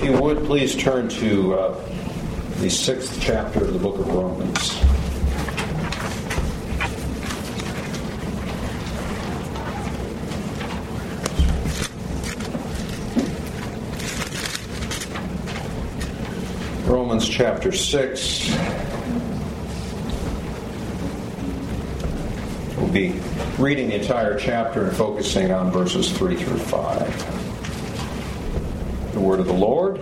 If you would, please turn to uh, the sixth chapter of the book of Romans. Romans chapter 6. We'll be reading the entire chapter and focusing on verses 3 through 5. The word of the Lord.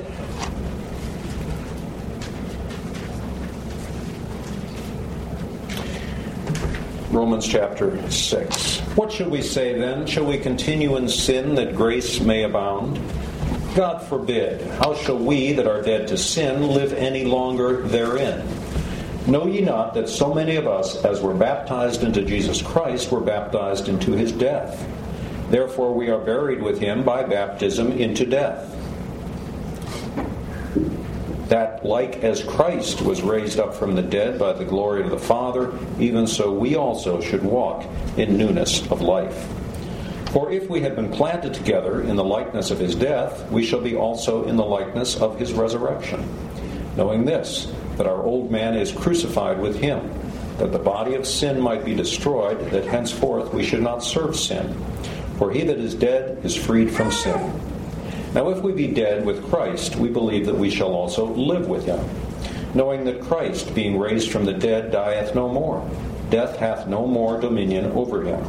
Romans chapter 6. What shall we say then? Shall we continue in sin that grace may abound? God forbid. How shall we that are dead to sin live any longer therein? Know ye not that so many of us, as were baptized into Jesus Christ, were baptized into his death? Therefore we are buried with him by baptism into death. That, like as Christ was raised up from the dead by the glory of the Father, even so we also should walk in newness of life. For if we have been planted together in the likeness of his death, we shall be also in the likeness of his resurrection. Knowing this, that our old man is crucified with him, that the body of sin might be destroyed, that henceforth we should not serve sin. For he that is dead is freed from sin. Now, if we be dead with Christ, we believe that we shall also live with him, knowing that Christ, being raised from the dead, dieth no more. Death hath no more dominion over him.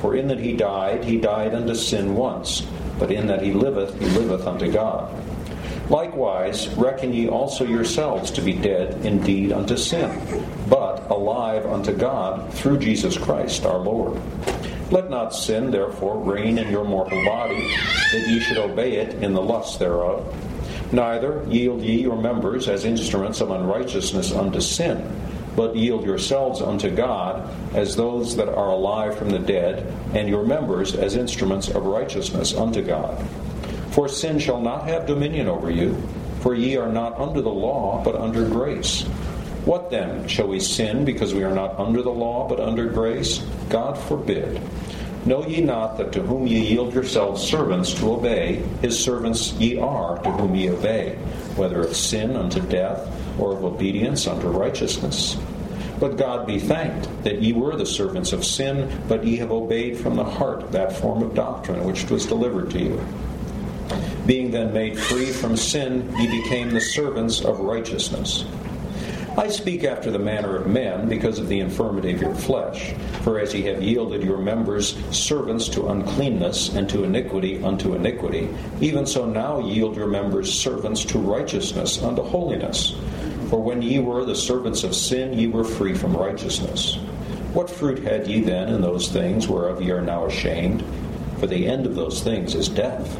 For in that he died, he died unto sin once, but in that he liveth, he liveth unto God. Likewise, reckon ye also yourselves to be dead indeed unto sin, but alive unto God through Jesus Christ our Lord. Let not sin, therefore, reign in your mortal body, that ye should obey it in the lusts thereof. Neither yield ye your members as instruments of unrighteousness unto sin but yield yourselves unto God as those that are alive from the dead, and your members as instruments of righteousness unto God. For sin shall not have dominion over you, for ye are not under the law, but under grace. What then? Shall we sin because we are not under the law, but under grace? God forbid. Know ye not that to whom ye yield yourselves servants to obey, his servants ye are to whom ye obey, whether of sin unto death, or of obedience unto righteousness. But God be thanked that ye were the servants of sin, but ye have obeyed from the heart that form of doctrine which was delivered to you. Being then made free from sin, ye became the servants of righteousness. I speak after the manner of men because of the infirmity of your flesh. For as ye have yielded your members servants to uncleanness and to iniquity unto iniquity, even so now yield your members servants to righteousness unto holiness. For when ye were the servants of sin, ye were free from righteousness. What fruit had ye then in those things whereof ye are now ashamed? For the end of those things is death.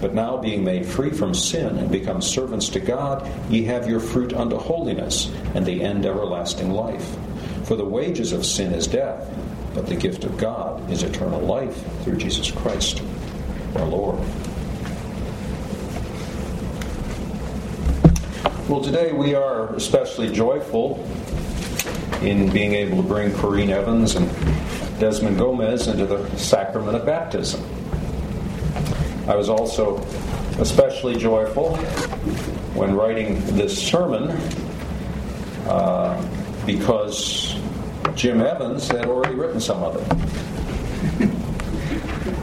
But now, being made free from sin and become servants to God, ye have your fruit unto holiness, and the end everlasting life. For the wages of sin is death, but the gift of God is eternal life through Jesus Christ our Lord. Well, today we are especially joyful in being able to bring Corrine Evans and Desmond Gomez into the sacrament of baptism. I was also especially joyful when writing this sermon uh, because Jim Evans had already written some of it.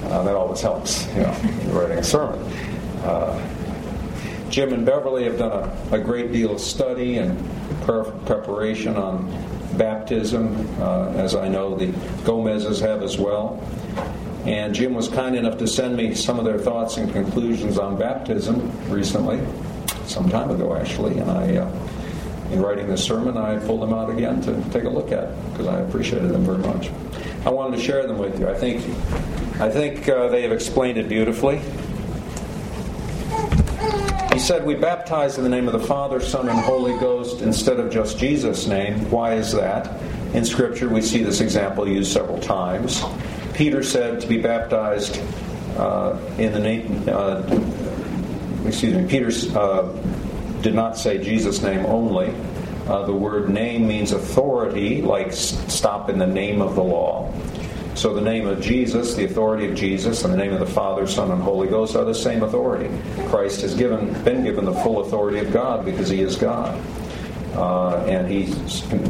Uh, that always helps, you know, writing a sermon. Uh, Jim and Beverly have done a, a great deal of study and preparation on baptism, uh, as I know the Gomez's have as well. And Jim was kind enough to send me some of their thoughts and conclusions on baptism recently, some time ago actually, and I. Uh, in writing this sermon, I pulled them out again to take a look at because I appreciated them very much. I wanted to share them with you. I think, I think uh, they have explained it beautifully. He said, We baptize in the name of the Father, Son, and Holy Ghost instead of just Jesus' name. Why is that? In Scripture, we see this example used several times. Peter said to be baptized uh, in the name, uh, excuse me, Peter uh, did not say Jesus' name only. Uh, the word name means authority, like stop in the name of the law. So the name of Jesus, the authority of Jesus, and the name of the Father, Son, and Holy Ghost are the same authority. Christ has given, been given the full authority of God because he is God. Uh, and he,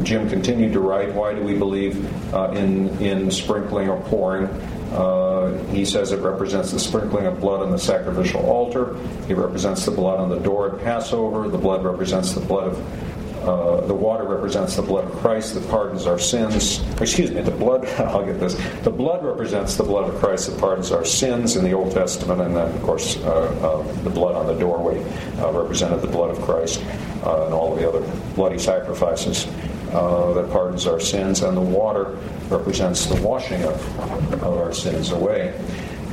Jim continued to write, why do we believe uh, in, in sprinkling or pouring? Uh, he says it represents the sprinkling of blood on the sacrificial altar. It represents the blood on the door at Passover. The blood represents the blood of uh, the water represents the blood of Christ that pardons our sins. Excuse me, the blood, I'll get this. The blood represents the blood of Christ that pardons our sins in the Old Testament, and then, of course, uh, uh, the blood on the doorway uh, represented the blood of Christ uh, and all the other bloody sacrifices that pardons our sins, and the water represents the washing of, of our sins away.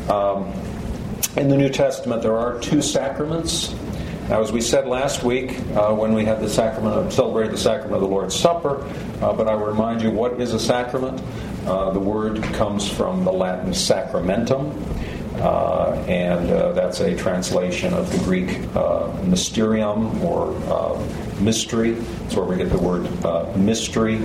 Um, in the New Testament, there are two sacraments now, as we said last week uh, when we had the sacrament of, celebrated the sacrament of the Lord's Supper, uh, but I will remind you what is a sacrament. Uh, the word comes from the Latin sacramentum, uh, and uh, that's a translation of the Greek uh, mysterium or mystery. That's where we get the word mystery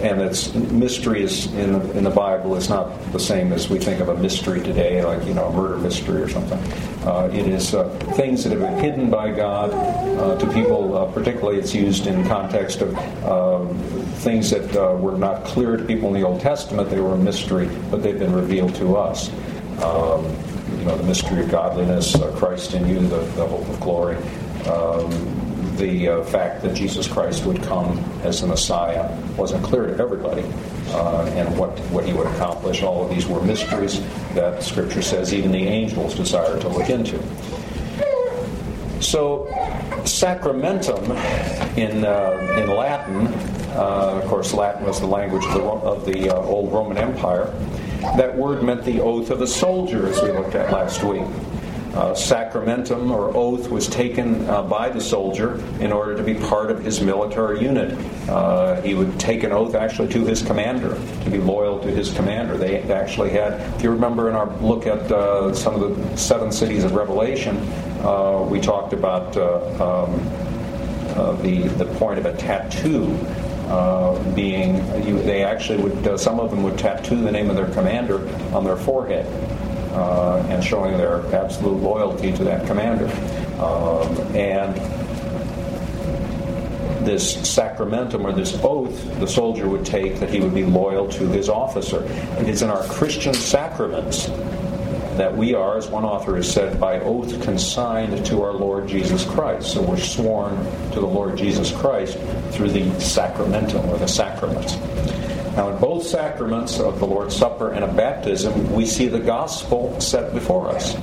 and it's mystery in the, in the Bible is not the same as we think of a mystery today, like you know a murder mystery or something. Uh, it is uh, things that have been hidden by God uh, to people. Uh, particularly, it's used in context of um, things that uh, were not clear to people in the Old Testament. They were a mystery, but they've been revealed to us. Um, you know, the mystery of godliness, uh, Christ in you, the, the hope of glory. Um, the uh, fact that Jesus Christ would come as the Messiah wasn't clear to everybody, uh, and what, what he would accomplish. All of these were mysteries that Scripture says even the angels desire to look into. So, sacramentum in, uh, in Latin, uh, of course, Latin was the language of the, of the uh, old Roman Empire. That word meant the oath of a soldier, as we looked at last week uh, sacramentum or oath was taken uh, by the soldier in order to be part of his military unit. Uh, he would take an oath actually to his commander, to be loyal to his commander. They actually had, if you remember in our look at uh, some of the seven cities of Revelation, uh, we talked about uh, um, the, the point of a tattoo. Being you, they actually would some of them would tattoo the name of their commander on their forehead uh, and showing their absolute loyalty to that commander. Um, and this sacramentum or this oath the soldier would take that he would be loyal to his officer. It is in our Christian sacraments that we are, as one author has said, by oath consigned to our Lord Jesus Christ. So we're sworn to the Lord Jesus Christ through the sacramentum or the sacraments. Now, in both sacraments of the Lord's Supper and of baptism, we see the gospel set before us.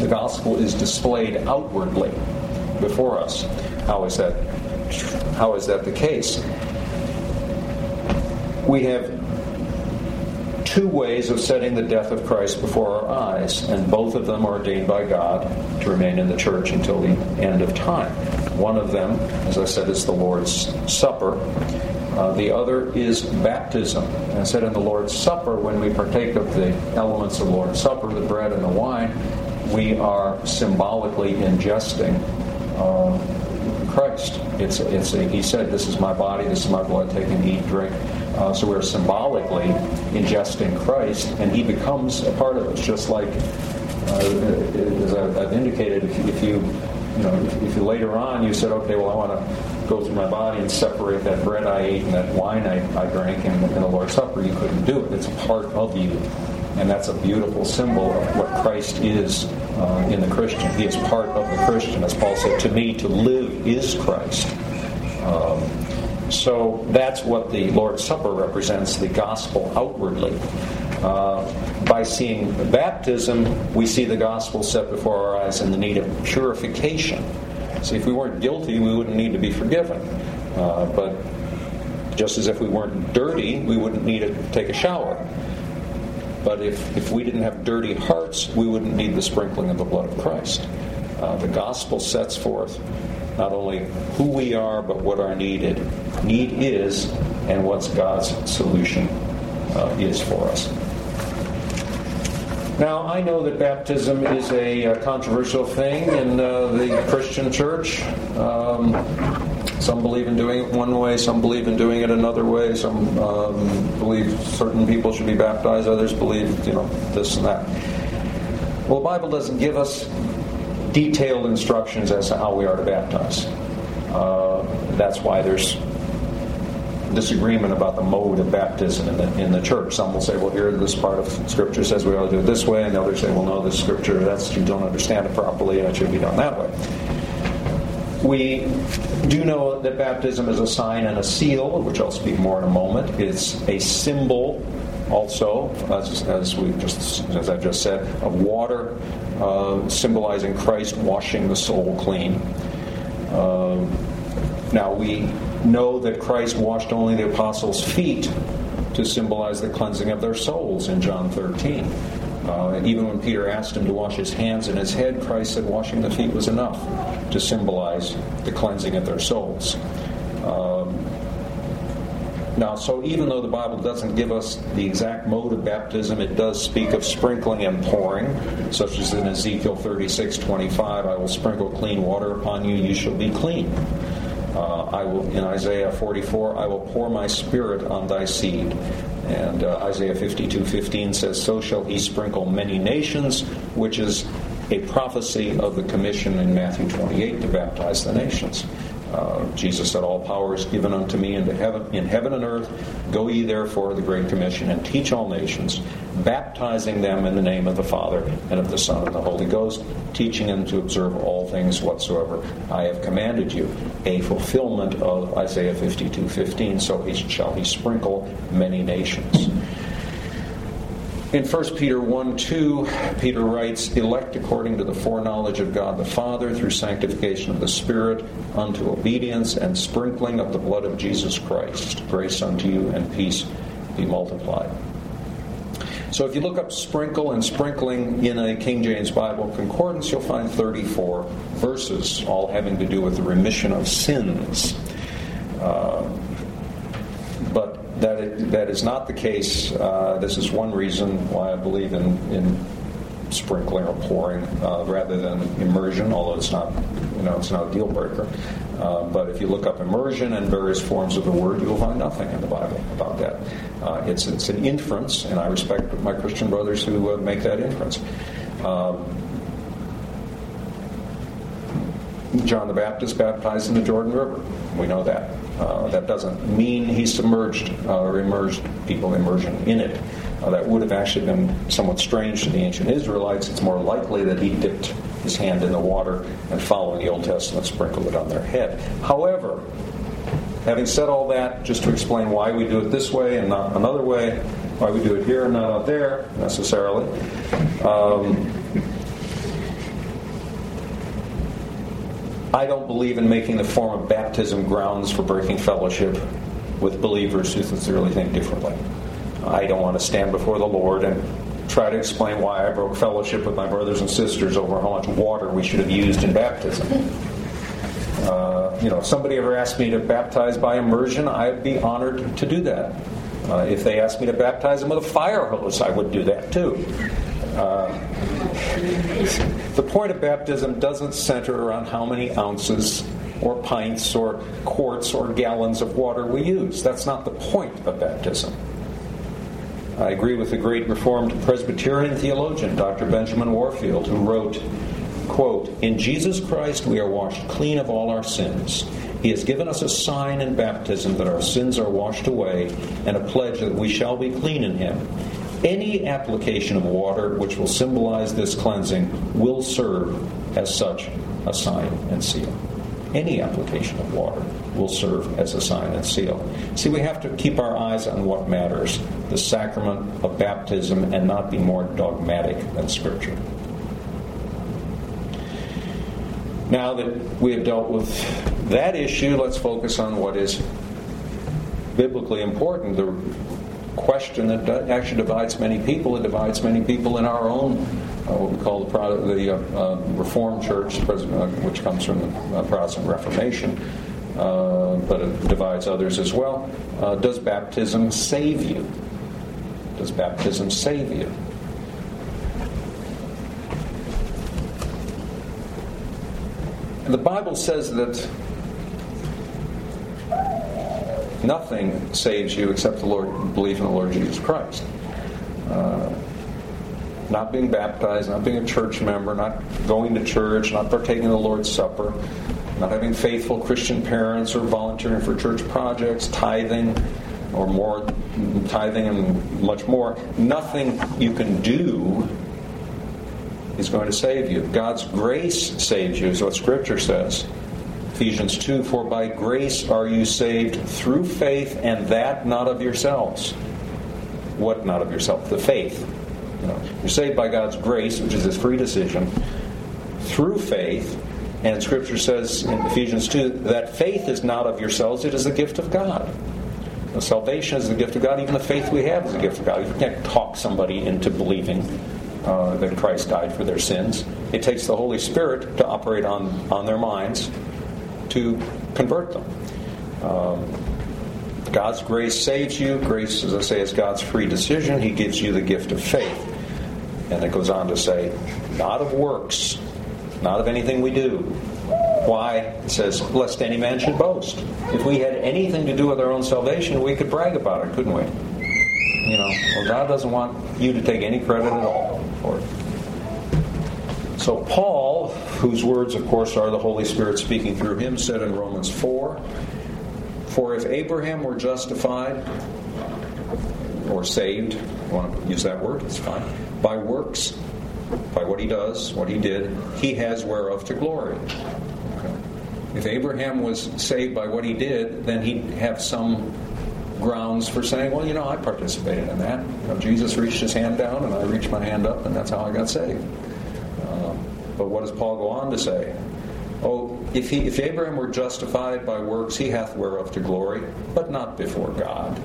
The gospel is displayed outwardly before us. How is that? How is that the case? We have two ways of setting the death of Christ before our eyes, and both of them are ordained by God to remain in the church until the end of time. One of them, as I said, is the Lord's Supper, uh, the other is baptism. I said in the Lord's Supper, when we partake of the elements of the Lord's Supper, the bread and the wine, we are symbolically ingesting uh, Christ. It's, it's a, he said, This is my body, this is my blood, take and eat, drink. Uh, so we're symbolically ingesting Christ, and he becomes a part of us, just like, uh, as I've indicated, if you you know, if, you later on you said, okay, well, I want to go through my body and separate that bread I ate and that wine I, I drank in, in the Lord's Supper, you couldn't do it. It's part of you. And that's a beautiful symbol of what Christ is uh, in the Christian. He is part of the Christian. As Paul said, to me, to live is Christ. Um, so that's what the Lord's Supper represents, the gospel outwardly. Uh, by seeing baptism, we see the gospel set before our eyes and the need of purification. See, if we weren't guilty, we wouldn't need to be forgiven. Uh, but just as if we weren't dirty, we wouldn't need to take a shower. But if, if we didn't have dirty hearts, we wouldn't need the sprinkling of the blood of Christ. Uh, the gospel sets forth not only who we are, but what our needed need is, and what's God's solution uh, is for us. Now, I know that baptism is a, a controversial thing in uh, the Christian church. Um, Some believe in doing it one way, some believe in doing it another way, some um, believe certain people should be baptized, others believe, you know, this and that. Well, the Bible doesn't give us detailed instructions as to how we are to baptize. Uh, that's why there's disagreement about the mode of baptism in the, in the church. Some will say, well, here this part of Scripture says we ought to do it this way, and others say, well, no, this Scripture, that's you don't understand it properly, and it should be done that way. We do know that baptism is a sign and a seal, which I'll speak more in a moment. It's a symbol also, as, as we just as I just said, of water uh, symbolizing Christ washing the soul clean. Uh, now we know that Christ washed only the apostles' feet to symbolize the cleansing of their souls in John 13. Uh, even when Peter asked him to wash his hands and his head, Christ said washing the feet was enough to symbolize the cleansing of their souls. Um, now, so even though the Bible doesn't give us the exact mode of baptism, it does speak of sprinkling and pouring, such as in Ezekiel 36 25, I will sprinkle clean water upon you, you shall be clean. Uh, I will, in Isaiah 44, I will pour my spirit on thy seed. And uh, Isaiah 52:15 says, "So shall he sprinkle many nations," which is a prophecy of the commission in Matthew 28 to baptize the nations. Uh, Jesus said, All power is given unto me into heaven, in heaven and earth. Go ye therefore, the Great Commission, and teach all nations, baptizing them in the name of the Father, and of the Son, and the Holy Ghost, teaching them to observe all things whatsoever I have commanded you. A fulfillment of Isaiah 52 15. So he shall he sprinkle many nations. In 1 Peter 1 2, Peter writes, Elect according to the foreknowledge of God the Father through sanctification of the Spirit unto obedience and sprinkling of the blood of Jesus Christ. Grace unto you and peace be multiplied. So if you look up sprinkle and sprinkling in a King James Bible concordance, you'll find 34 verses, all having to do with the remission of sins. Uh, that it, that is not the case. Uh, this is one reason why I believe in, in sprinkling or pouring uh, rather than immersion, although it's not you know it's not a deal breaker. Uh, but if you look up immersion and various forms of the word, you'll find nothing in the Bible about that. Uh, it's it's an inference, and I respect my Christian brothers who uh, make that inference. Um, John the Baptist baptized in the Jordan River. We know that. Uh, that doesn't mean he submerged uh, or immersed people immersion in it. Uh, that would have actually been somewhat strange to the ancient Israelites. It's more likely that he dipped his hand in the water and, following the Old Testament, sprinkled it on their head. However, having said all that, just to explain why we do it this way and not another way, why we do it here and not out there necessarily. Um, I don't believe in making the form of baptism grounds for breaking fellowship with believers who sincerely think differently. I don't want to stand before the Lord and try to explain why I broke fellowship with my brothers and sisters over how much water we should have used in baptism. Uh, you know, if somebody ever asked me to baptize by immersion, I'd be honored to do that. Uh, if they asked me to baptize them with a fire hose, I would do that too. Uh, the point of baptism doesn't center around how many ounces or pints or quarts or gallons of water we use. That's not the point of baptism. I agree with the great Reformed Presbyterian theologian, Dr. Benjamin Warfield, who wrote, quote, In Jesus Christ we are washed clean of all our sins. He has given us a sign in baptism that our sins are washed away and a pledge that we shall be clean in Him. Any application of water which will symbolize this cleansing will serve as such a sign and seal. Any application of water will serve as a sign and seal. See, we have to keep our eyes on what matters the sacrament of baptism and not be more dogmatic than Scripture. Now that we have dealt with that issue, let's focus on what is biblically important the question that actually divides many people. It divides many people in our own, uh, what we call the, the uh, uh, Reformed Church, uh, which comes from the uh, Protestant Reformation, uh, but it divides others as well. does baptism save you? Does baptism save you? The Bible says that Nothing saves you except the Lord belief in the Lord Jesus Christ. Uh, not being baptized, not being a church member, not going to church, not partaking of the Lord's Supper, not having faithful Christian parents or volunteering for church projects, tithing, or more tithing and much more. Nothing you can do is going to save you. God's grace saves you, is what Scripture says. Ephesians 2 For by grace are you saved through faith, and that not of yourselves. What not of yourself? The faith. You know, you're saved by God's grace, which is His free decision, through faith. And Scripture says in Ephesians 2 that faith is not of yourselves, it is a gift of God. Salvation is the gift of God. Even the faith we have is a gift of God. You can't talk somebody into believing uh, that Christ died for their sins. It takes the Holy Spirit to operate on, on their minds to convert them. Um, God's grace saves you. Grace, as I say, is God's free decision. He gives you the gift of faith. And it goes on to say, not of works, not of anything we do. Why? It says, lest any man should boast. If we had anything to do with our own salvation, we could brag about it, couldn't we? You know, well, God doesn't want you to take any credit at all So, Paul, whose words, of course, are the Holy Spirit speaking through him, said in Romans 4 For if Abraham were justified or saved, want to use that word, it's fine, by works, by what he does, what he did, he has whereof to glory. Okay. If Abraham was saved by what he did, then he'd have some grounds for saying, well, you know, I participated in that. You know, Jesus reached his hand down, and I reached my hand up, and that's how I got saved. Um, but what does Paul go on to say? Oh, if, he, if Abraham were justified by works, he hath whereof to glory, but not before God.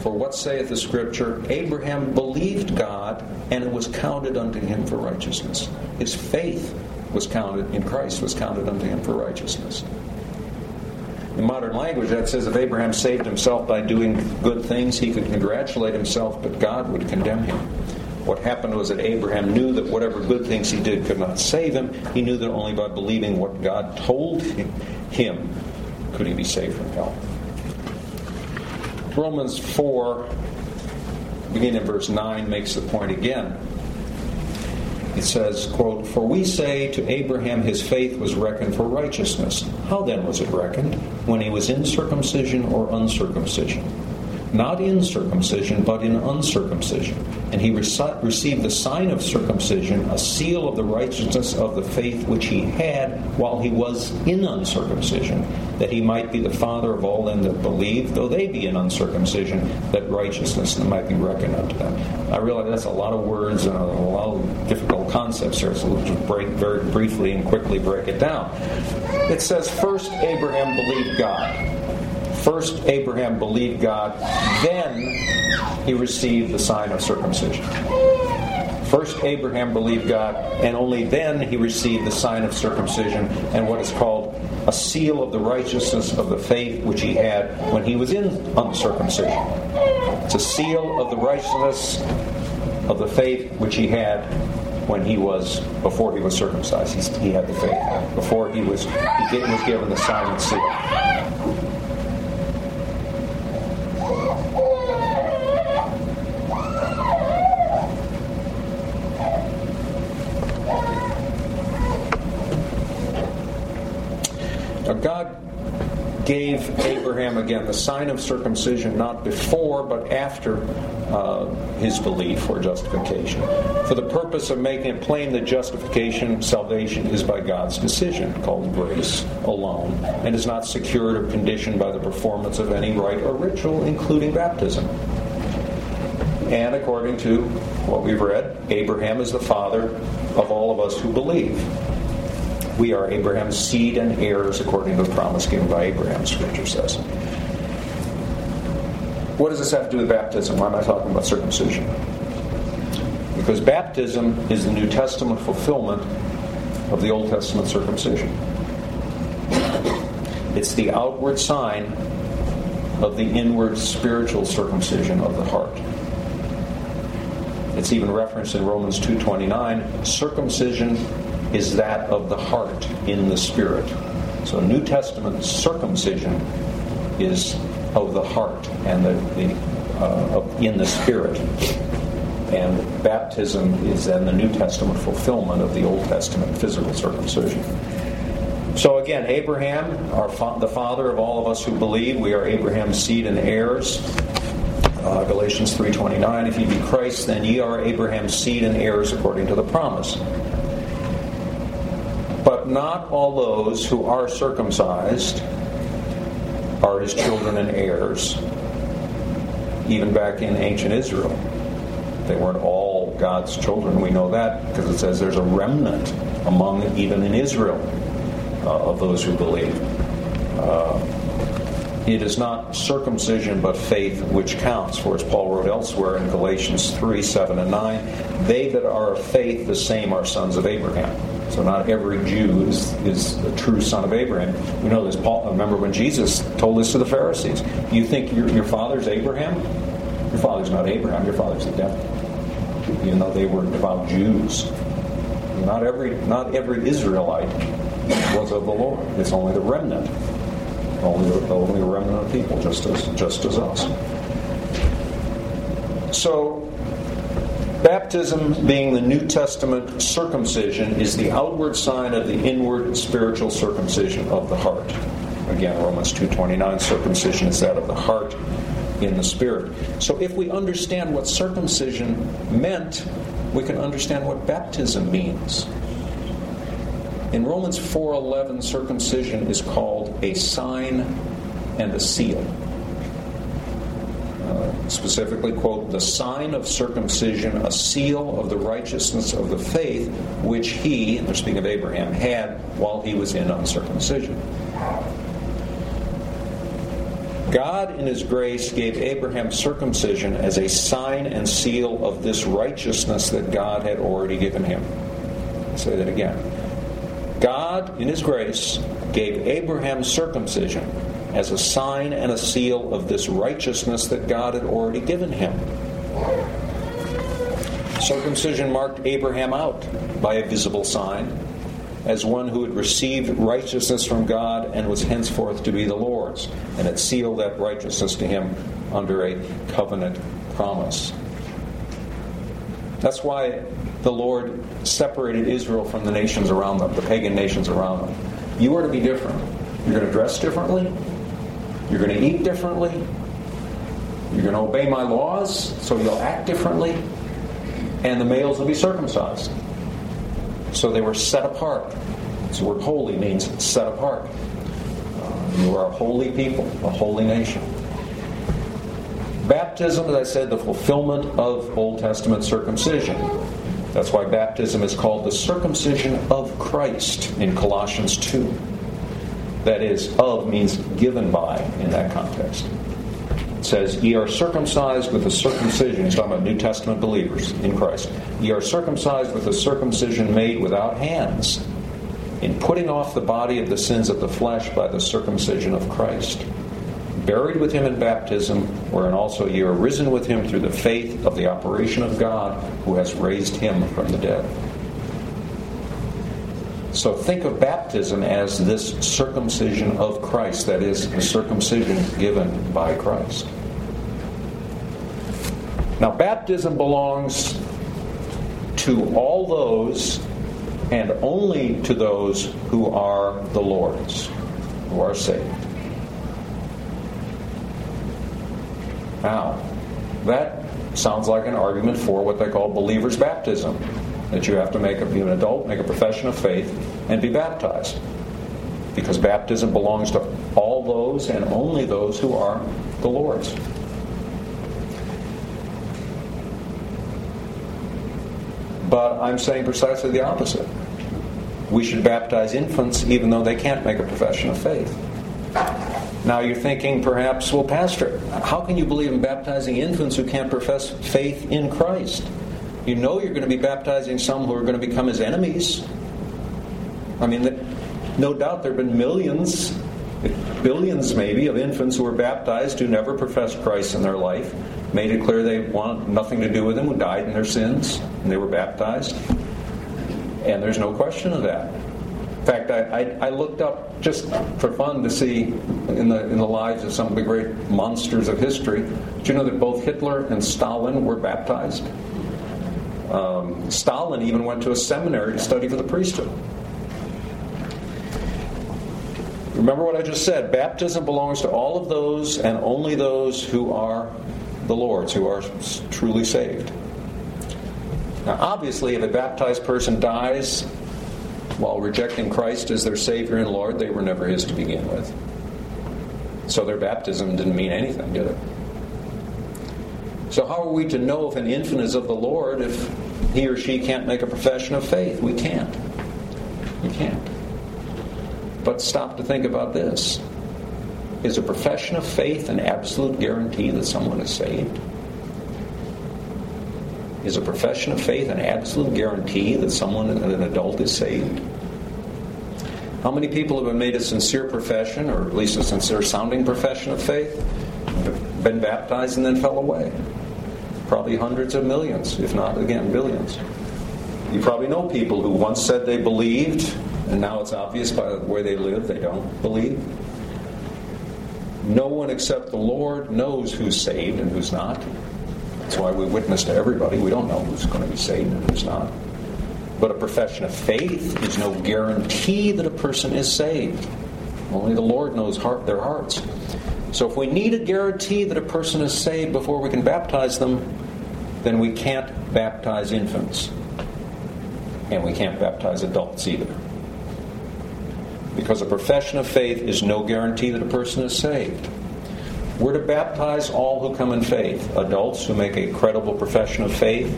For what saith the Scripture? Abraham believed God, and it was counted unto him for righteousness. His faith was counted in Christ was counted unto him for righteousness. In modern language, that says if Abraham saved himself by doing good things, he could congratulate himself, but God would condemn him. What happened was that Abraham knew that whatever good things he did could not save him. He knew that only by believing what God told him could he be saved from hell. Romans 4, beginning in verse 9, makes the point again it says, quote, For we say to Abraham his faith was reckoned for righteousness. How then was it reckoned? When he was in circumcision or uncircumcision? Not in circumcision, but in uncircumcision. And he received the sign of circumcision, a seal of the righteousness of the faith which he had while he was in uncircumcision, that he might be the father of all them that believe, though they be in uncircumcision, that righteousness might be reckoned unto them. I realize that's a lot of words and a lot of difficult concepts here, so we'll just break very briefly and quickly break it down. It says, First Abraham believed God. First, Abraham believed God, then he received the sign of circumcision. First, Abraham believed God, and only then he received the sign of circumcision and what is called a seal of the righteousness of the faith which he had when he was in uncircumcision. It's a seal of the righteousness of the faith which he had when he was before he was circumcised. He, he had the faith before he was he was given the sign and seal. God gave Abraham again the sign of circumcision not before but after uh, his belief or justification, for the purpose of making it plain that justification, salvation, is by God's decision, called grace alone, and is not secured or conditioned by the performance of any rite or ritual, including baptism. And according to what we've read, Abraham is the father of all of us who believe. We are Abraham's seed and heirs according to the promise given by Abraham, Scripture says. What does this have to do with baptism? Why am I talking about circumcision? Because baptism is the New Testament fulfillment of the Old Testament circumcision. It's the outward sign of the inward spiritual circumcision of the heart. It's even referenced in Romans 2:29, circumcision is that of the heart in the spirit. So, New Testament circumcision is of the heart and the, the uh, in the spirit. And baptism is then the New Testament fulfillment of the Old Testament physical circumcision. So again, Abraham, our fa- the father of all of us who believe, we are Abraham's seed and heirs. Uh, Galatians 3:29, if ye be Christ, then ye are Abraham's seed and heirs according to the promise. Not all those who are circumcised are his children and heirs. Even back in ancient Israel, they weren't all God's children. We know that because it says there's a remnant among even in Israel uh, of those who believe. Uh, it is not circumcision but faith which counts. For as Paul wrote elsewhere in Galatians 3 7 and 9, they that are of faith, the same are sons of Abraham. So not every Jew is, is a true son of Abraham. We know this. Paul, remember when Jesus told this to the Pharisees? You think your, your father's Abraham? Your father's not Abraham. Your father's the devil. Even though they were devout Jews. Not every, not every Israelite was of the Lord. It's only the remnant, only the, only remnant of people, just as just as us. So, baptism, being the New Testament circumcision, is the outward sign of the inward spiritual circumcision of the heart. Again, Romans two twenty nine, circumcision is that of the heart in the spirit. So, if we understand what circumcision meant, we can understand what baptism means. In Romans 4:11, circumcision is called a sign and a seal. Uh, specifically, quote, the sign of circumcision, a seal of the righteousness of the faith which he, they're speaking of Abraham, had while he was in uncircumcision. God, in His grace, gave Abraham circumcision as a sign and seal of this righteousness that God had already given him. I'll say that again. God, in His grace, gave Abraham circumcision as a sign and a seal of this righteousness that God had already given him. Circumcision marked Abraham out by a visible sign as one who had received righteousness from God and was henceforth to be the Lord's, and it sealed that righteousness to him under a covenant promise. That's why the Lord separated Israel from the nations around them, the pagan nations around them. You are to be different. You're going to dress differently. You're going to eat differently. You're going to obey my laws, so you'll act differently. And the males will be circumcised. So they were set apart. So the word holy means set apart. Uh, you are a holy people, a holy nation. Baptism, as I said, the fulfillment of Old Testament circumcision. That's why baptism is called the circumcision of Christ in Colossians 2. That is, of means given by in that context. It says, Ye are circumcised with the circumcision. He's talking about New Testament believers in Christ. Ye are circumcised with the circumcision made without hands, in putting off the body of the sins of the flesh by the circumcision of Christ buried with him in baptism, wherein also ye are risen with him through the faith of the operation of God who has raised him from the dead. So think of baptism as this circumcision of Christ, that is, the circumcision given by Christ. Now, baptism belongs to all those and only to those who are the Lord's, who are saved. Now, that sounds like an argument for what they call believer's baptism that you have to make a, be an adult, make a profession of faith, and be baptized. Because baptism belongs to all those and only those who are the Lord's. But I'm saying precisely the opposite. We should baptize infants even though they can't make a profession of faith. Now you're thinking perhaps, well, Pastor, how can you believe in baptizing infants who can't profess faith in Christ? You know you're going to be baptizing some who are going to become his enemies. I mean, no doubt there have been millions, billions maybe, of infants who were baptized who never professed Christ in their life, made it clear they want nothing to do with him, who died in their sins, and they were baptized. And there's no question of that. In fact, I, I, I, looked up just for fun to see in the, in the lives of some of the great monsters of history. Do you know that both Hitler and Stalin were baptized? Um, Stalin even went to a seminary to study for the priesthood. Remember what I just said baptism belongs to all of those and only those who are the Lord's, who are truly saved. Now, obviously, if a baptized person dies while rejecting Christ as their Savior and Lord, they were never His to begin with. So their baptism didn't mean anything, did it? So, how are we to know if an infant is of the Lord if he or she can't make a profession of faith? We can't. We can't. But stop to think about this. Is a profession of faith an absolute guarantee that someone is saved? Is a profession of faith an absolute guarantee that someone, an adult, is saved? How many people have made a sincere profession, or at least a sincere sounding profession of faith, been baptized and then fell away? Probably hundreds of millions, if not, again, billions. You probably know people who once said they believed, and now it's obvious by where they live they don't believe. No one except the Lord knows who's saved and who's not. That's why we witness to everybody. We don't know who's going to be saved and who's not. But a profession of faith is no guarantee that a person is saved. Only the Lord knows heart, their hearts. So if we need a guarantee that a person is saved before we can baptize them, then we can't baptize infants. And we can't baptize adults either because a profession of faith is no guarantee that a person is saved. We're to baptize all who come in faith, adults who make a credible profession of faith,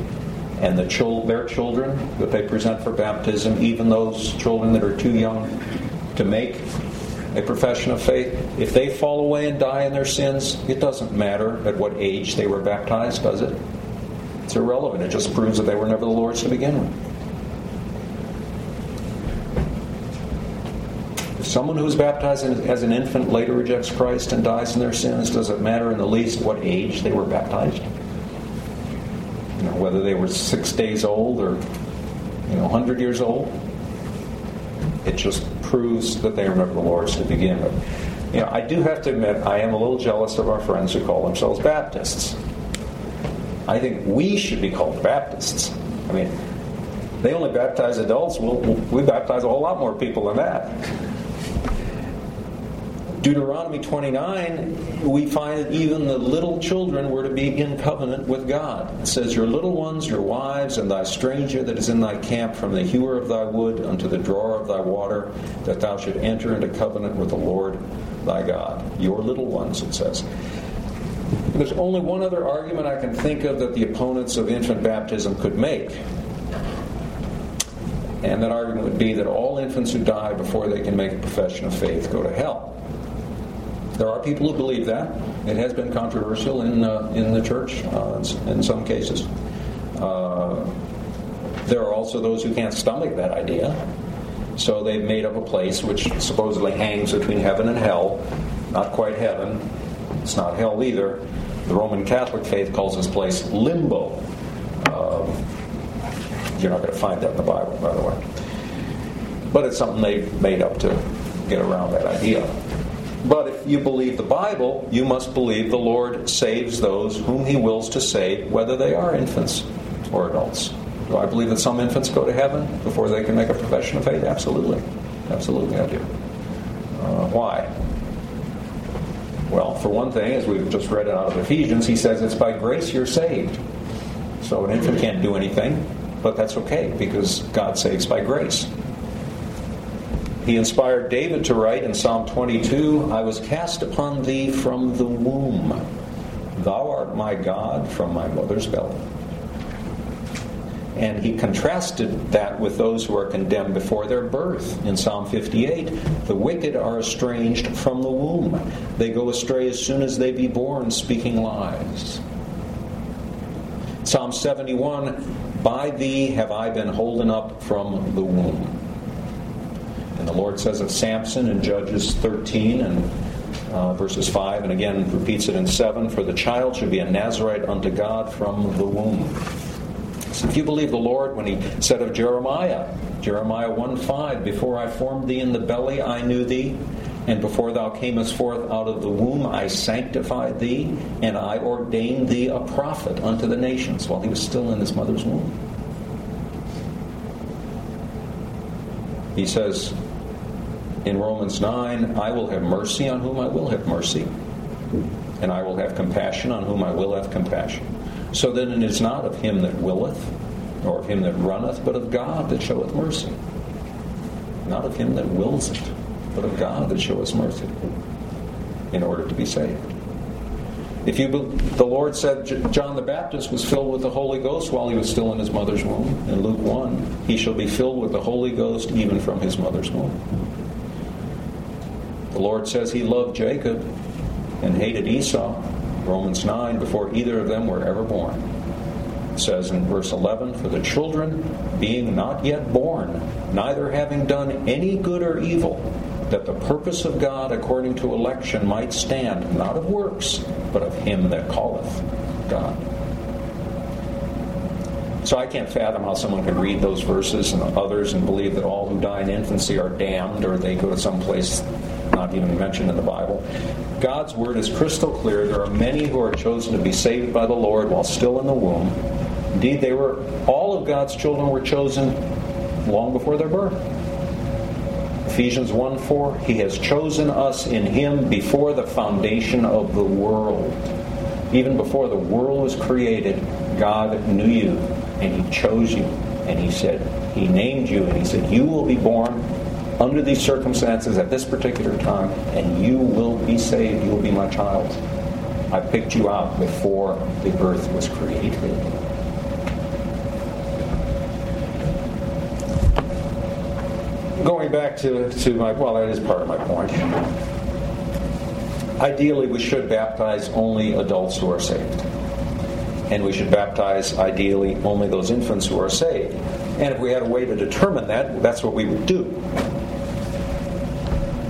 and the chil- their children that they present for baptism, even those children that are too young to make a profession of faith. If they fall away and die in their sins, it doesn't matter at what age they were baptized, does it? It's irrelevant. It just proves that they were never the Lord's to begin with. If someone who is baptized as an infant later rejects Christ and dies in their sins. Does it matter in the least what age they were baptized? You know, whether they were six days old or you know, 100 years old. It just proves that they remember the Lord's to begin with. You know, I do have to admit, I am a little jealous of our friends who call themselves Baptists. I think we should be called Baptists. I mean, they only baptize adults. We'll, we baptize a whole lot more people than that. Deuteronomy 29, we find that even the little children were to be in covenant with God. It says, Your little ones, your wives, and thy stranger that is in thy camp, from the hewer of thy wood unto the drawer of thy water, that thou should enter into covenant with the Lord thy God. Your little ones, it says. There's only one other argument I can think of that the opponents of infant baptism could make. And that argument would be that all infants who die before they can make a profession of faith go to hell. There are people who believe that. It has been controversial in, uh, in the church uh, in some cases. Uh, there are also those who can't stomach that idea. So they've made up a place which supposedly hangs between heaven and hell. Not quite heaven. It's not hell either. The Roman Catholic faith calls this place limbo. Um, you're not going to find that in the Bible, by the way. But it's something they've made up to get around that idea. But if you believe the Bible, you must believe the Lord saves those whom He wills to save, whether they are infants or adults. Do I believe that some infants go to heaven before they can make a profession of faith? Absolutely. Absolutely, I do. Uh, why? Well, for one thing, as we've just read out of Ephesians, he says it's by grace you're saved. So an infant can't do anything, but that's okay because God saves by grace. He inspired David to write in Psalm 22 I was cast upon thee from the womb. Thou art my God from my mother's belly. And he contrasted that with those who are condemned before their birth. In Psalm 58, the wicked are estranged from the womb. They go astray as soon as they be born, speaking lies. Psalm 71, By thee have I been holden up from the womb. And the Lord says of Samson in Judges 13 and uh, verses 5, and again repeats it in 7 For the child should be a Nazarite unto God from the womb. So If you believe the Lord when he said of Jeremiah, Jeremiah 1 5, Before I formed thee in the belly, I knew thee. And before thou camest forth out of the womb, I sanctified thee, and I ordained thee a prophet unto the nations while he was still in his mother's womb. He says in Romans 9, I will have mercy on whom I will have mercy, and I will have compassion on whom I will have compassion. So then it is not of him that willeth, nor of him that runneth, but of God that showeth mercy. Not of him that wills it, but of God that showeth mercy, in order to be saved. If you, the Lord said John the Baptist was filled with the Holy Ghost while he was still in his mother's womb. In Luke 1, he shall be filled with the Holy Ghost even from his mother's womb. The Lord says he loved Jacob and hated Esau Romans 9, before either of them were ever born. It says in verse 11, For the children, being not yet born, neither having done any good or evil, that the purpose of God according to election might stand, not of works, but of him that calleth God. So I can't fathom how someone could read those verses and others and believe that all who die in infancy are damned or they go to some place not even mentioned in the Bible. God's word is crystal clear. There are many who are chosen to be saved by the Lord while still in the womb. Indeed, they were all of God's children were chosen long before their birth. Ephesians 1 4, He has chosen us in Him before the foundation of the world. Even before the world was created, God knew you and He chose you. And He said, He named you and He said, You will be born under these circumstances at this particular time, and you will be saved. You will be my child. I picked you out before the earth was created. Going back to, to my, well, that is part of my point. Ideally, we should baptize only adults who are saved. And we should baptize, ideally, only those infants who are saved. And if we had a way to determine that, that's what we would do.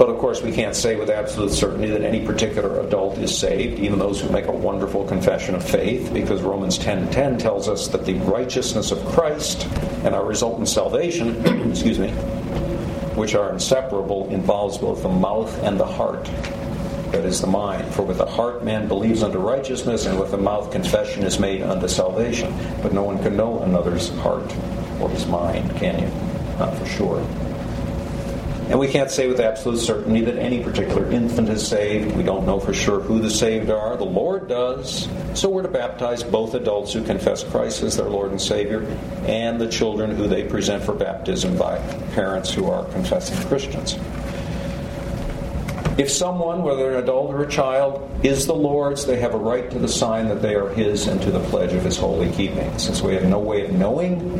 But of course, we can't say with absolute certainty that any particular adult is saved, even those who make a wonderful confession of faith, because Romans 10:10 10 tells us that the righteousness of Christ and our resultant salvation, excuse me, which are inseparable, involves both the mouth and the heart. That is the mind. For with the heart man believes unto righteousness, and with the mouth confession is made unto salvation. But no one can know another's heart or his mind, can you? Not for sure. And we can't say with absolute certainty that any particular infant is saved. We don't know for sure who the saved are. The Lord does. So we're to baptize both adults who confess Christ as their Lord and Savior and the children who they present for baptism by parents who are confessing Christians. If someone, whether an adult or a child, is the Lord's, they have a right to the sign that they are His and to the pledge of His holy keeping. Since we have no way of knowing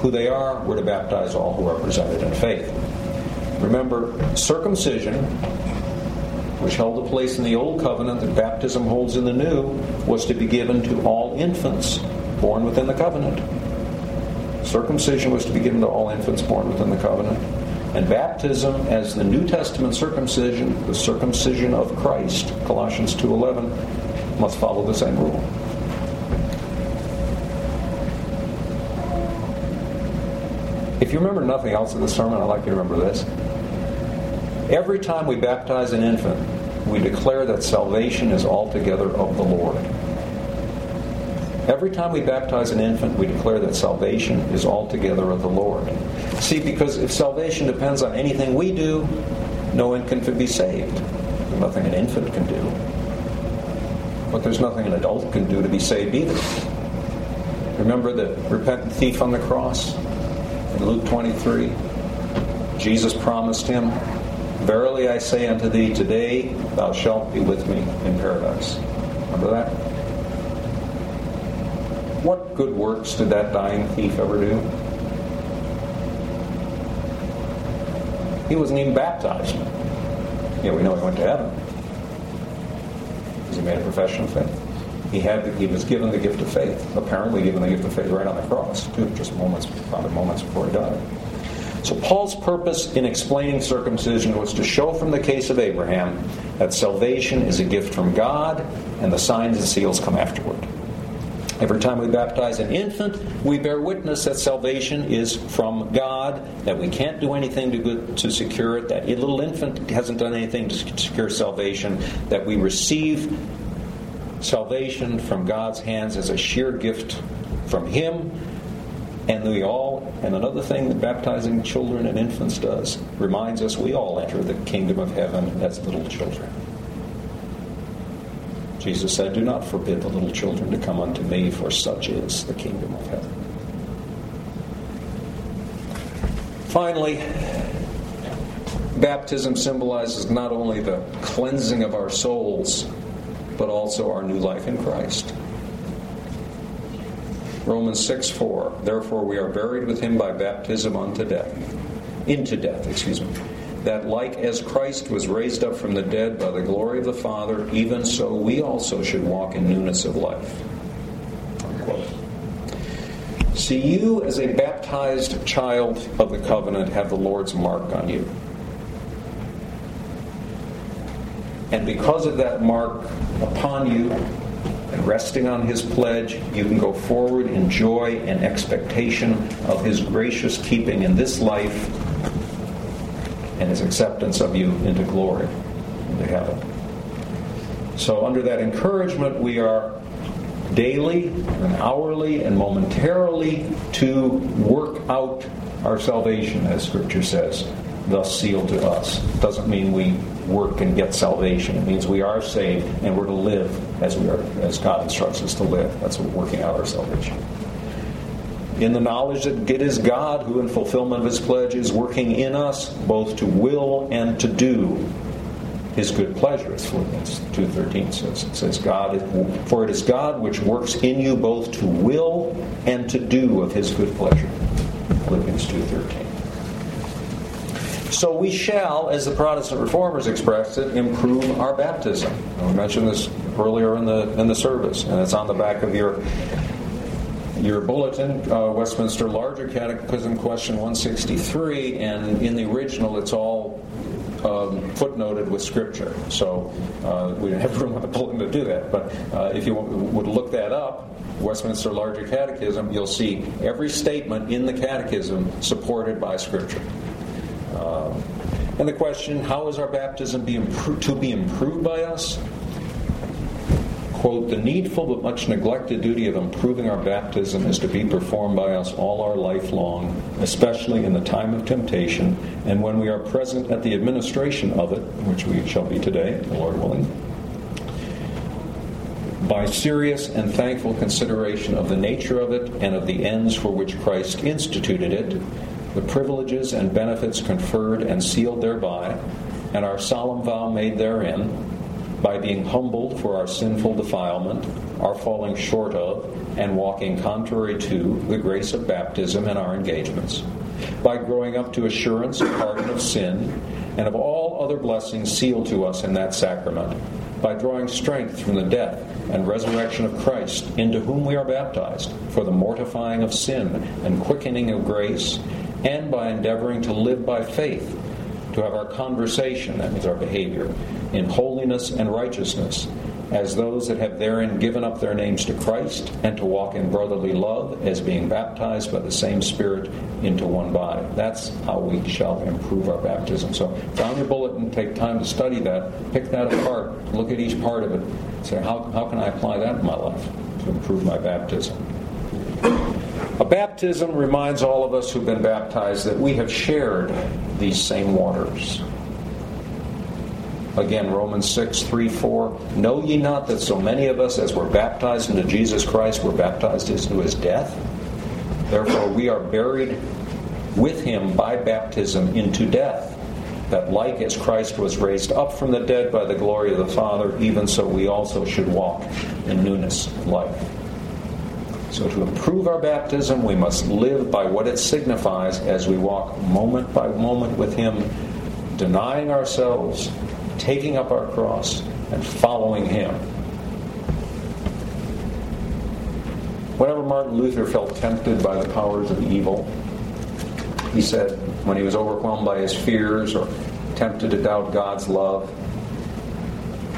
who they are, we're to baptize all who are presented in faith. Remember, circumcision, which held a place in the Old Covenant that baptism holds in the New, was to be given to all infants born within the covenant. Circumcision was to be given to all infants born within the covenant. And baptism, as the New Testament circumcision, the circumcision of Christ, Colossians 2.11, must follow the same rule. If you remember nothing else in the sermon, I'd like you to remember this. Every time we baptize an infant, we declare that salvation is altogether of the Lord. Every time we baptize an infant, we declare that salvation is altogether of the Lord. See, because if salvation depends on anything we do, no infant can be saved. There's nothing an infant can do. But there's nothing an adult can do to be saved either. Remember the repentant thief on the cross in Luke 23? Jesus promised him Verily I say unto thee, today thou shalt be with me in paradise. Remember that? What good works did that dying thief ever do? He wasn't even baptized. Yeah, we know he went to heaven. Because he made a profession of faith. He had he was given the gift of faith, apparently given the gift of faith right on the cross, too, just moments, probably moments before he died. So Paul's purpose in explaining circumcision was to show from the case of Abraham that salvation is a gift from God and the signs and seals come afterward. Every time we baptize an infant, we bear witness that salvation is from God, that we can't do anything to, to secure it, that a little infant hasn't done anything to secure salvation, that we receive salvation from God's hands as a sheer gift from Him. And we all, and another thing that baptizing children and infants does, reminds us we all enter the kingdom of heaven as little children. Jesus said, Do not forbid the little children to come unto me, for such is the kingdom of heaven. Finally, baptism symbolizes not only the cleansing of our souls, but also our new life in Christ. Romans 6 4. Therefore, we are buried with him by baptism unto death. Into death, excuse me that like as Christ was raised up from the dead by the glory of the Father, even so we also should walk in newness of life. Unquote. See, you as a baptized child of the covenant have the Lord's mark on you. And because of that mark upon you, and resting on his pledge, you can go forward in joy and expectation of his gracious keeping in this life and his acceptance of you into glory, into heaven. So, under that encouragement, we are daily and hourly and momentarily to work out our salvation, as Scripture says, thus sealed to us. Doesn't mean we work and get salvation. It means we are saved and we're to live as we are, as God instructs us to live. That's what working out our salvation in the knowledge that it is God who, in fulfillment of his pledge, is working in us both to will and to do his good pleasure, as Philippians 2.13 says. It says, God, for it is God which works in you both to will and to do of his good pleasure. Philippians 2.13. So we shall, as the Protestant reformers expressed it, improve our baptism. We mentioned this earlier in the in the service, and it's on the back of your your bulletin, uh, Westminster Larger Catechism, question 163, and in the original it's all um, footnoted with scripture. So uh, we didn't have room on the bulletin to do that. But uh, if you would look that up, Westminster Larger Catechism, you'll see every statement in the Catechism supported by scripture. Uh, and the question, how is our baptism to be improved by us? quote, the needful but much neglected duty of improving our baptism is to be performed by us all our life long, especially in the time of temptation and when we are present at the administration of it, which we shall be today, the Lord willing. By serious and thankful consideration of the nature of it and of the ends for which Christ instituted it, the privileges and benefits conferred and sealed thereby, and our solemn vow made therein, by being humbled for our sinful defilement, our falling short of, and walking contrary to the grace of baptism and our engagements, by growing up to assurance of pardon of sin, and of all other blessings sealed to us in that sacrament, by drawing strength from the death and resurrection of Christ, into whom we are baptized, for the mortifying of sin and quickening of grace, and by endeavoring to live by faith, to have our conversation, that means our behavior, in holiness and righteousness, as those that have therein given up their names to Christ, and to walk in brotherly love, as being baptized by the same Spirit into one body. That's how we shall improve our baptism. So, found your bulletin, take time to study that, pick that apart, look at each part of it, say, how, how can I apply that in my life to improve my baptism? A baptism reminds all of us who've been baptized that we have shared these same waters. Again, Romans 6, 3, 4. Know ye not that so many of us, as were baptized into Jesus Christ, were baptized into his death? Therefore, we are buried with him by baptism into death, that like as Christ was raised up from the dead by the glory of the Father, even so we also should walk in newness of life. So, to improve our baptism, we must live by what it signifies as we walk moment by moment with Him, denying ourselves, taking up our cross and following Him. Whenever Martin Luther felt tempted by the powers of evil, he said, when he was overwhelmed by his fears or tempted to doubt God's love,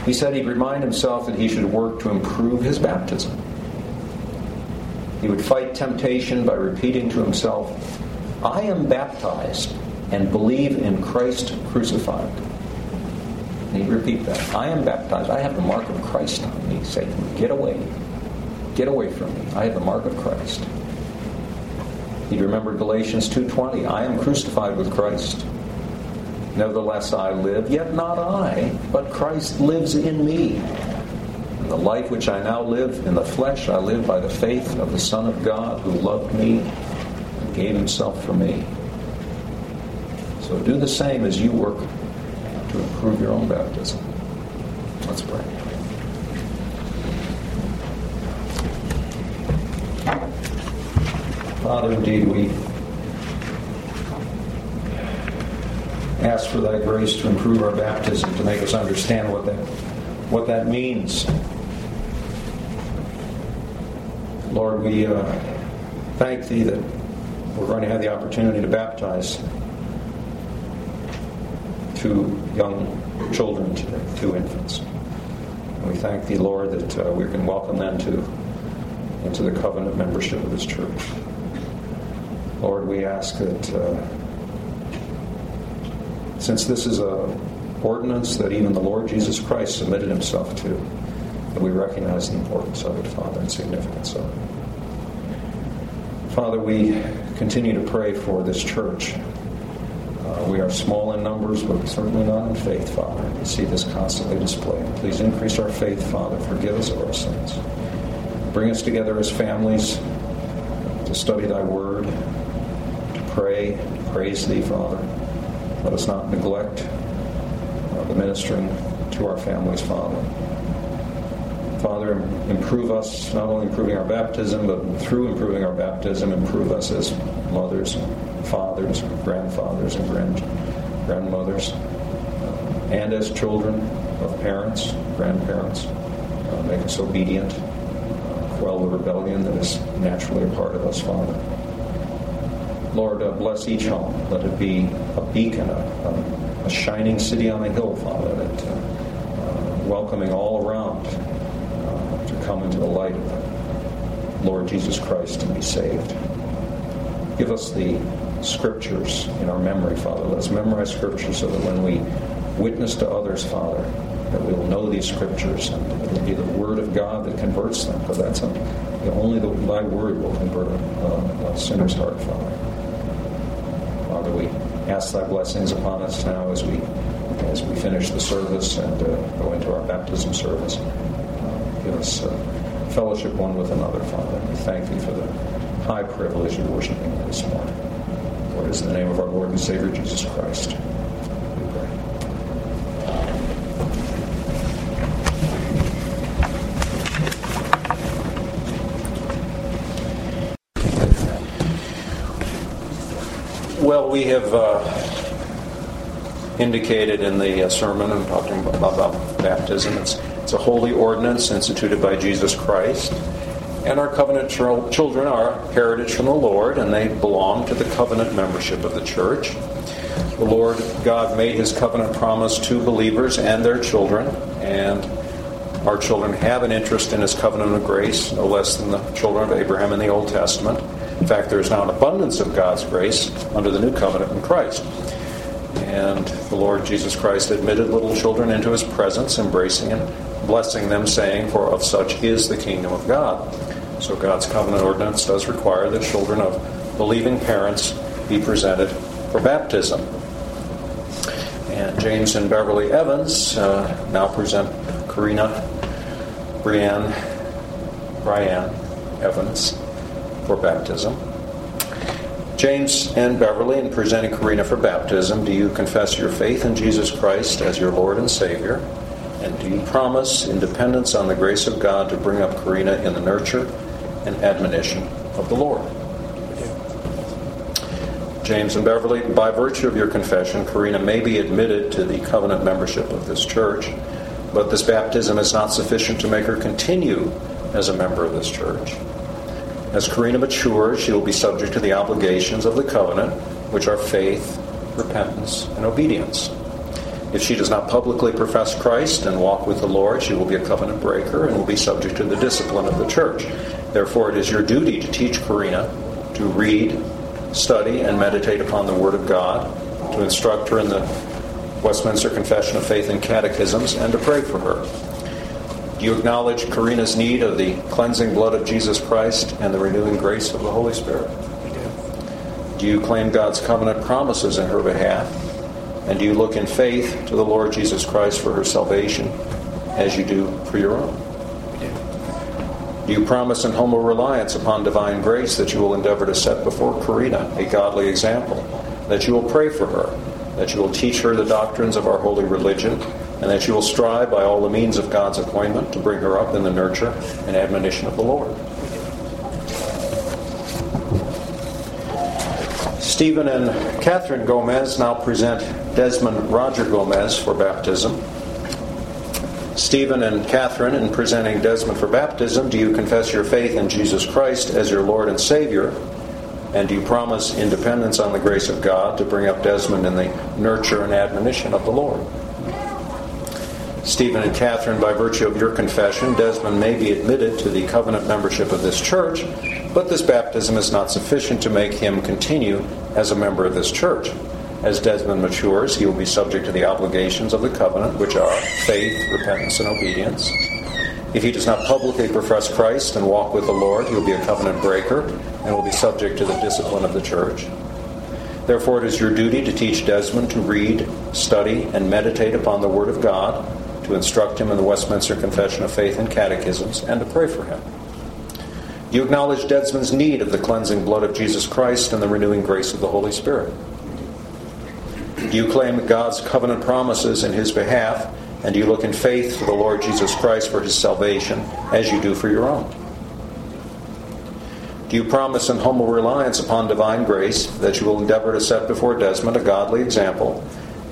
he said he'd remind himself that he should work to improve his baptism. He would fight temptation by repeating to himself, I am baptized and believe in Christ crucified. And he'd repeat that. I am baptized. I have the mark of Christ on me. Satan, get away. Get away from me. I have the mark of Christ. He'd remember Galatians 2.20. I am crucified with Christ. Nevertheless I live, yet not I, but Christ lives in me. The life which I now live in the flesh, I live by the faith of the Son of God who loved me and gave himself for me. So do the same as you work to improve your own baptism. Let's pray. Father, indeed, we ask for thy grace to improve our baptism, to make us understand what that, what that means. Lord, we uh, thank thee that we're going to have the opportunity to baptize two young children today, two infants. And we thank thee, Lord, that uh, we can welcome them to into the covenant membership of this church. Lord, we ask that uh, since this is a ordinance that even the Lord Jesus Christ submitted himself to, that we recognize the importance of it, Father, and significance of it. Father, we continue to pray for this church. Uh, we are small in numbers, but certainly not in faith, Father. We see this constantly displayed. Please increase our faith, Father. Forgive us of our sins. Bring us together as families to study Thy Word, to pray, praise Thee, Father let us not neglect uh, the ministering to our families, Father. Father, improve us, not only improving our baptism, but through improving our baptism, improve us as mothers, fathers, grandfathers, and grand, grandmothers, uh, and as children of parents, grandparents. Uh, make us obedient, uh, quell the rebellion that is naturally a part of us, Father. Lord, uh, bless each home. Let it be a beacon, a, a, a shining city on a hill, Father, that uh, uh, welcoming all around come into the light Lord Jesus Christ and be saved. Give us the scriptures in our memory, Father. Let us memorize scriptures so that when we witness to others, Father, that we will know these scriptures and it will be the word of God that converts them, because that's a, only the, thy word will convert a, a sinner's heart, Father. Father, we ask thy blessings upon us now as we as we finish the service and uh, go into our baptism service. Us uh, fellowship one with another, Father. We thank thee for the high privilege of worshiping this morning. It is in the name of our Lord and Savior Jesus Christ. We pray. Well, we have uh, indicated in the uh, sermon and talking about, about baptism, it's, it's a holy ordinance instituted by Jesus Christ. And our covenant ch- children are heritage from the Lord, and they belong to the covenant membership of the church. The Lord God made his covenant promise to believers and their children, and our children have an interest in his covenant of grace, no less than the children of Abraham in the Old Testament. In fact, there is now an abundance of God's grace under the new covenant in Christ. And the Lord Jesus Christ admitted little children into his presence, embracing and blessing them, saying, For of such is the kingdom of God. So God's covenant ordinance does require that children of believing parents be presented for baptism. And James and Beverly Evans uh, now present Karina Brienne Brian Evans for baptism. James and Beverly, in presenting Karina for baptism, do you confess your faith in Jesus Christ as your Lord and Savior? And do you promise, in dependence on the grace of God, to bring up Karina in the nurture and admonition of the Lord? James and Beverly, by virtue of your confession, Karina may be admitted to the covenant membership of this church, but this baptism is not sufficient to make her continue as a member of this church. As Karina matures, she will be subject to the obligations of the covenant, which are faith, repentance, and obedience. If she does not publicly profess Christ and walk with the Lord, she will be a covenant breaker and will be subject to the discipline of the church. Therefore, it is your duty to teach Karina to read, study, and meditate upon the Word of God, to instruct her in the Westminster Confession of Faith and Catechisms, and to pray for her. Do you acknowledge Karina's need of the cleansing blood of Jesus Christ and the renewing grace of the Holy Spirit? Do you claim God's covenant promises in her behalf? And do you look in faith to the Lord Jesus Christ for her salvation as you do for your own? Do you promise in humble reliance upon divine grace that you will endeavor to set before Karina a godly example, that you will pray for her, that you will teach her the doctrines of our holy religion, and that you will strive by all the means of God's appointment to bring her up in the nurture and admonition of the Lord? Stephen and Catherine Gomez now present Desmond Roger Gomez for baptism. Stephen and Catherine, in presenting Desmond for baptism, do you confess your faith in Jesus Christ as your Lord and Savior? And do you promise independence on the grace of God to bring up Desmond in the nurture and admonition of the Lord? Stephen and Catherine, by virtue of your confession, Desmond may be admitted to the covenant membership of this church, but this baptism is not sufficient to make him continue as a member of this church. As Desmond matures, he will be subject to the obligations of the covenant, which are faith, repentance, and obedience. If he does not publicly profess Christ and walk with the Lord, he will be a covenant breaker and will be subject to the discipline of the church. Therefore, it is your duty to teach Desmond to read, study, and meditate upon the Word of God, to instruct him in the Westminster Confession of Faith and Catechisms, and to pray for him. You acknowledge Desmond's need of the cleansing blood of Jesus Christ and the renewing grace of the Holy Spirit. Do you claim God's covenant promises in his behalf, and do you look in faith to the Lord Jesus Christ for his salvation, as you do for your own? Do you promise in humble reliance upon divine grace that you will endeavor to set before Desmond a godly example,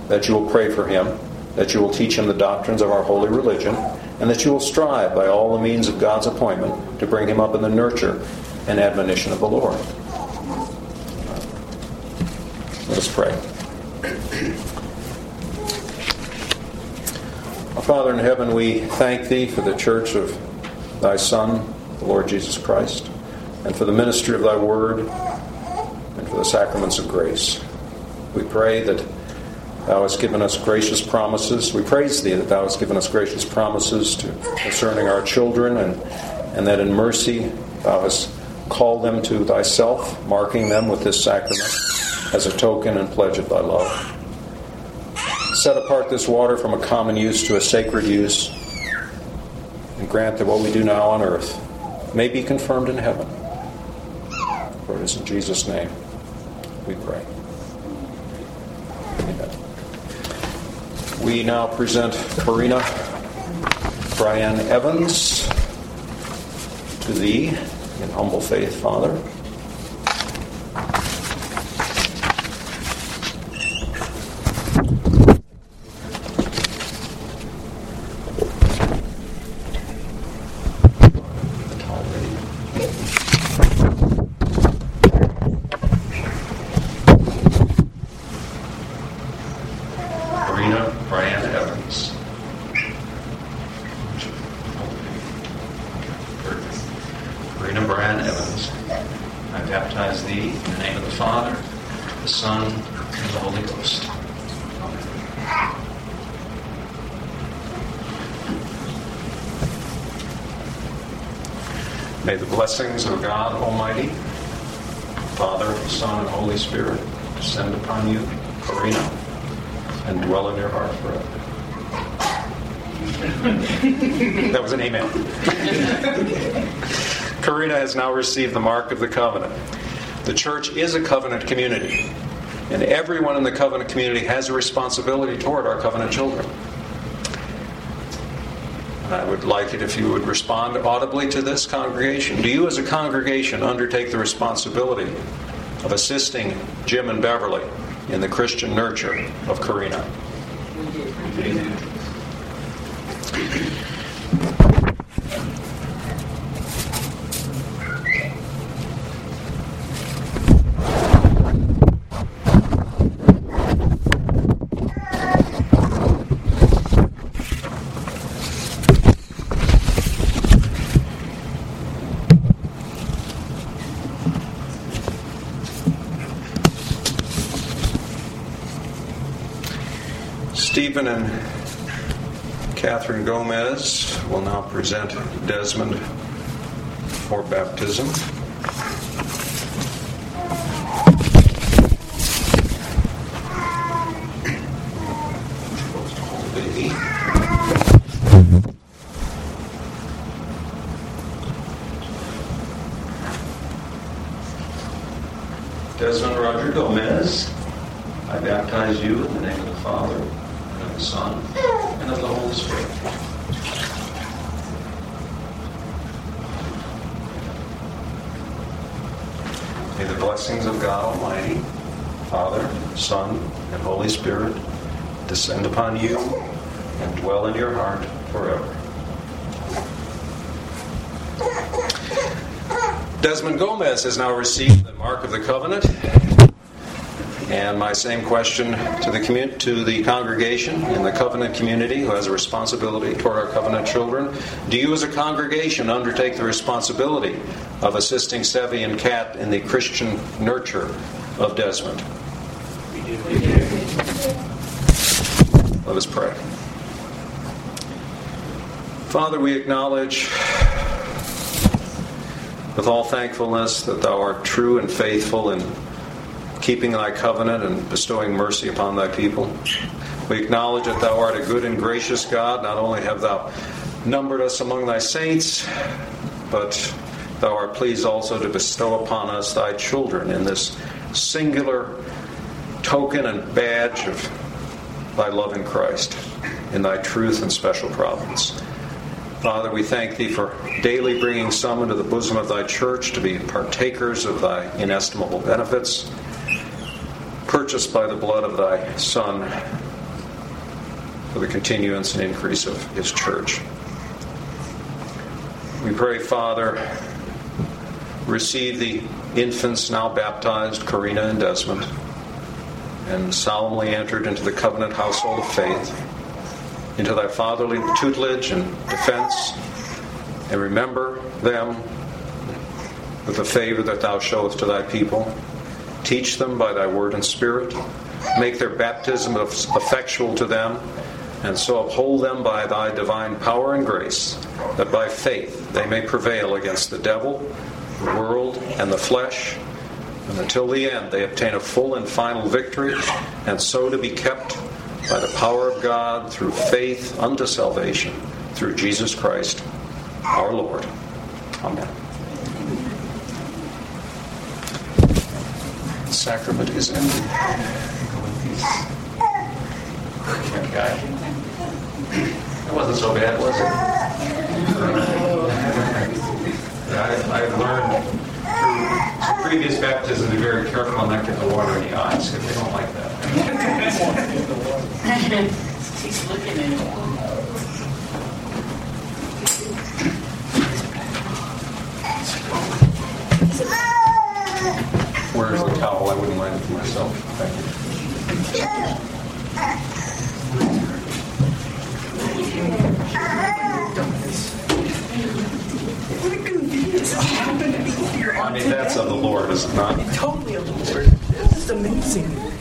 that you will pray for him, that you will teach him the doctrines of our holy religion, and that you will strive by all the means of God's appointment to bring him up in the nurture and admonition of the Lord? Let us pray. Our Father in heaven, we thank Thee for the church of Thy Son, the Lord Jesus Christ, and for the ministry of Thy Word, and for the sacraments of grace. We pray that Thou hast given us gracious promises. We praise Thee that Thou hast given us gracious promises to, concerning our children, and, and that in mercy Thou hast called them to Thyself, marking them with this sacrament as a token and pledge of Thy love set apart this water from a common use to a sacred use, and grant that what we do now on earth may be confirmed in heaven. For it is in Jesus' name we pray. We now present Karina Brian Evans to thee in humble faith, Father. Blessings of God Almighty, Father, Son, and Holy Spirit descend upon you, Karina, and dwell in your heart forever. that was an amen. Karina has now received the mark of the covenant. The church is a covenant community, and everyone in the covenant community has a responsibility toward our covenant children. I would like it if you would respond audibly to this congregation. Do you, as a congregation, undertake the responsibility of assisting Jim and Beverly in the Christian nurture of Karina? Stephen and Catherine Gomez will now present Desmond for baptism. Desmond Roger Gomez, I baptize you in the name of the Father, the Son, and of the Holy Spirit. May the blessings of God Almighty, Father, Son, and Holy Spirit descend upon you and dwell in your heart forever. Desmond Gomez has now received the mark of the covenant. And my same question to the commun- to the congregation in the covenant community who has a responsibility toward our covenant children. Do you as a congregation undertake the responsibility of assisting Stevie and Kat in the Christian nurture of Desmond? Let us pray. Father, we acknowledge with all thankfulness that thou art true and faithful in keeping thy covenant and bestowing mercy upon thy people. We acknowledge that thou art a good and gracious God. Not only have thou numbered us among thy saints, but thou art pleased also to bestow upon us thy children in this singular token and badge of thy love in Christ, in thy truth and special providence. Father, we thank thee for daily bringing some into the bosom of thy church to be partakers of thy inestimable benefits, purchased by the blood of thy Son for the continuance and increase of his church. We pray, Father, receive the infants now baptized, Karina and Desmond, and solemnly entered into the covenant household of faith into thy fatherly tutelage and defense, and remember them with the favor that thou showest to thy people. Teach them by thy word and spirit. Make their baptism effectual to them, and so uphold them by thy divine power and grace, that by faith they may prevail against the devil, the world, and the flesh, and until the end they obtain a full and final victory, and so to be kept by the power of God through faith unto salvation through Jesus Christ our Lord. Amen. Sacrament is ended. It That wasn't so bad, was it? I, I've learned through previous baptism to be very careful not to get the water in the eyes because they don't like that. He's looking at it. Where's the towel? I wouldn't mind it for myself. Thank you. I mean, that's of the Lord, is it not? Totally of the Lord. This is amazing.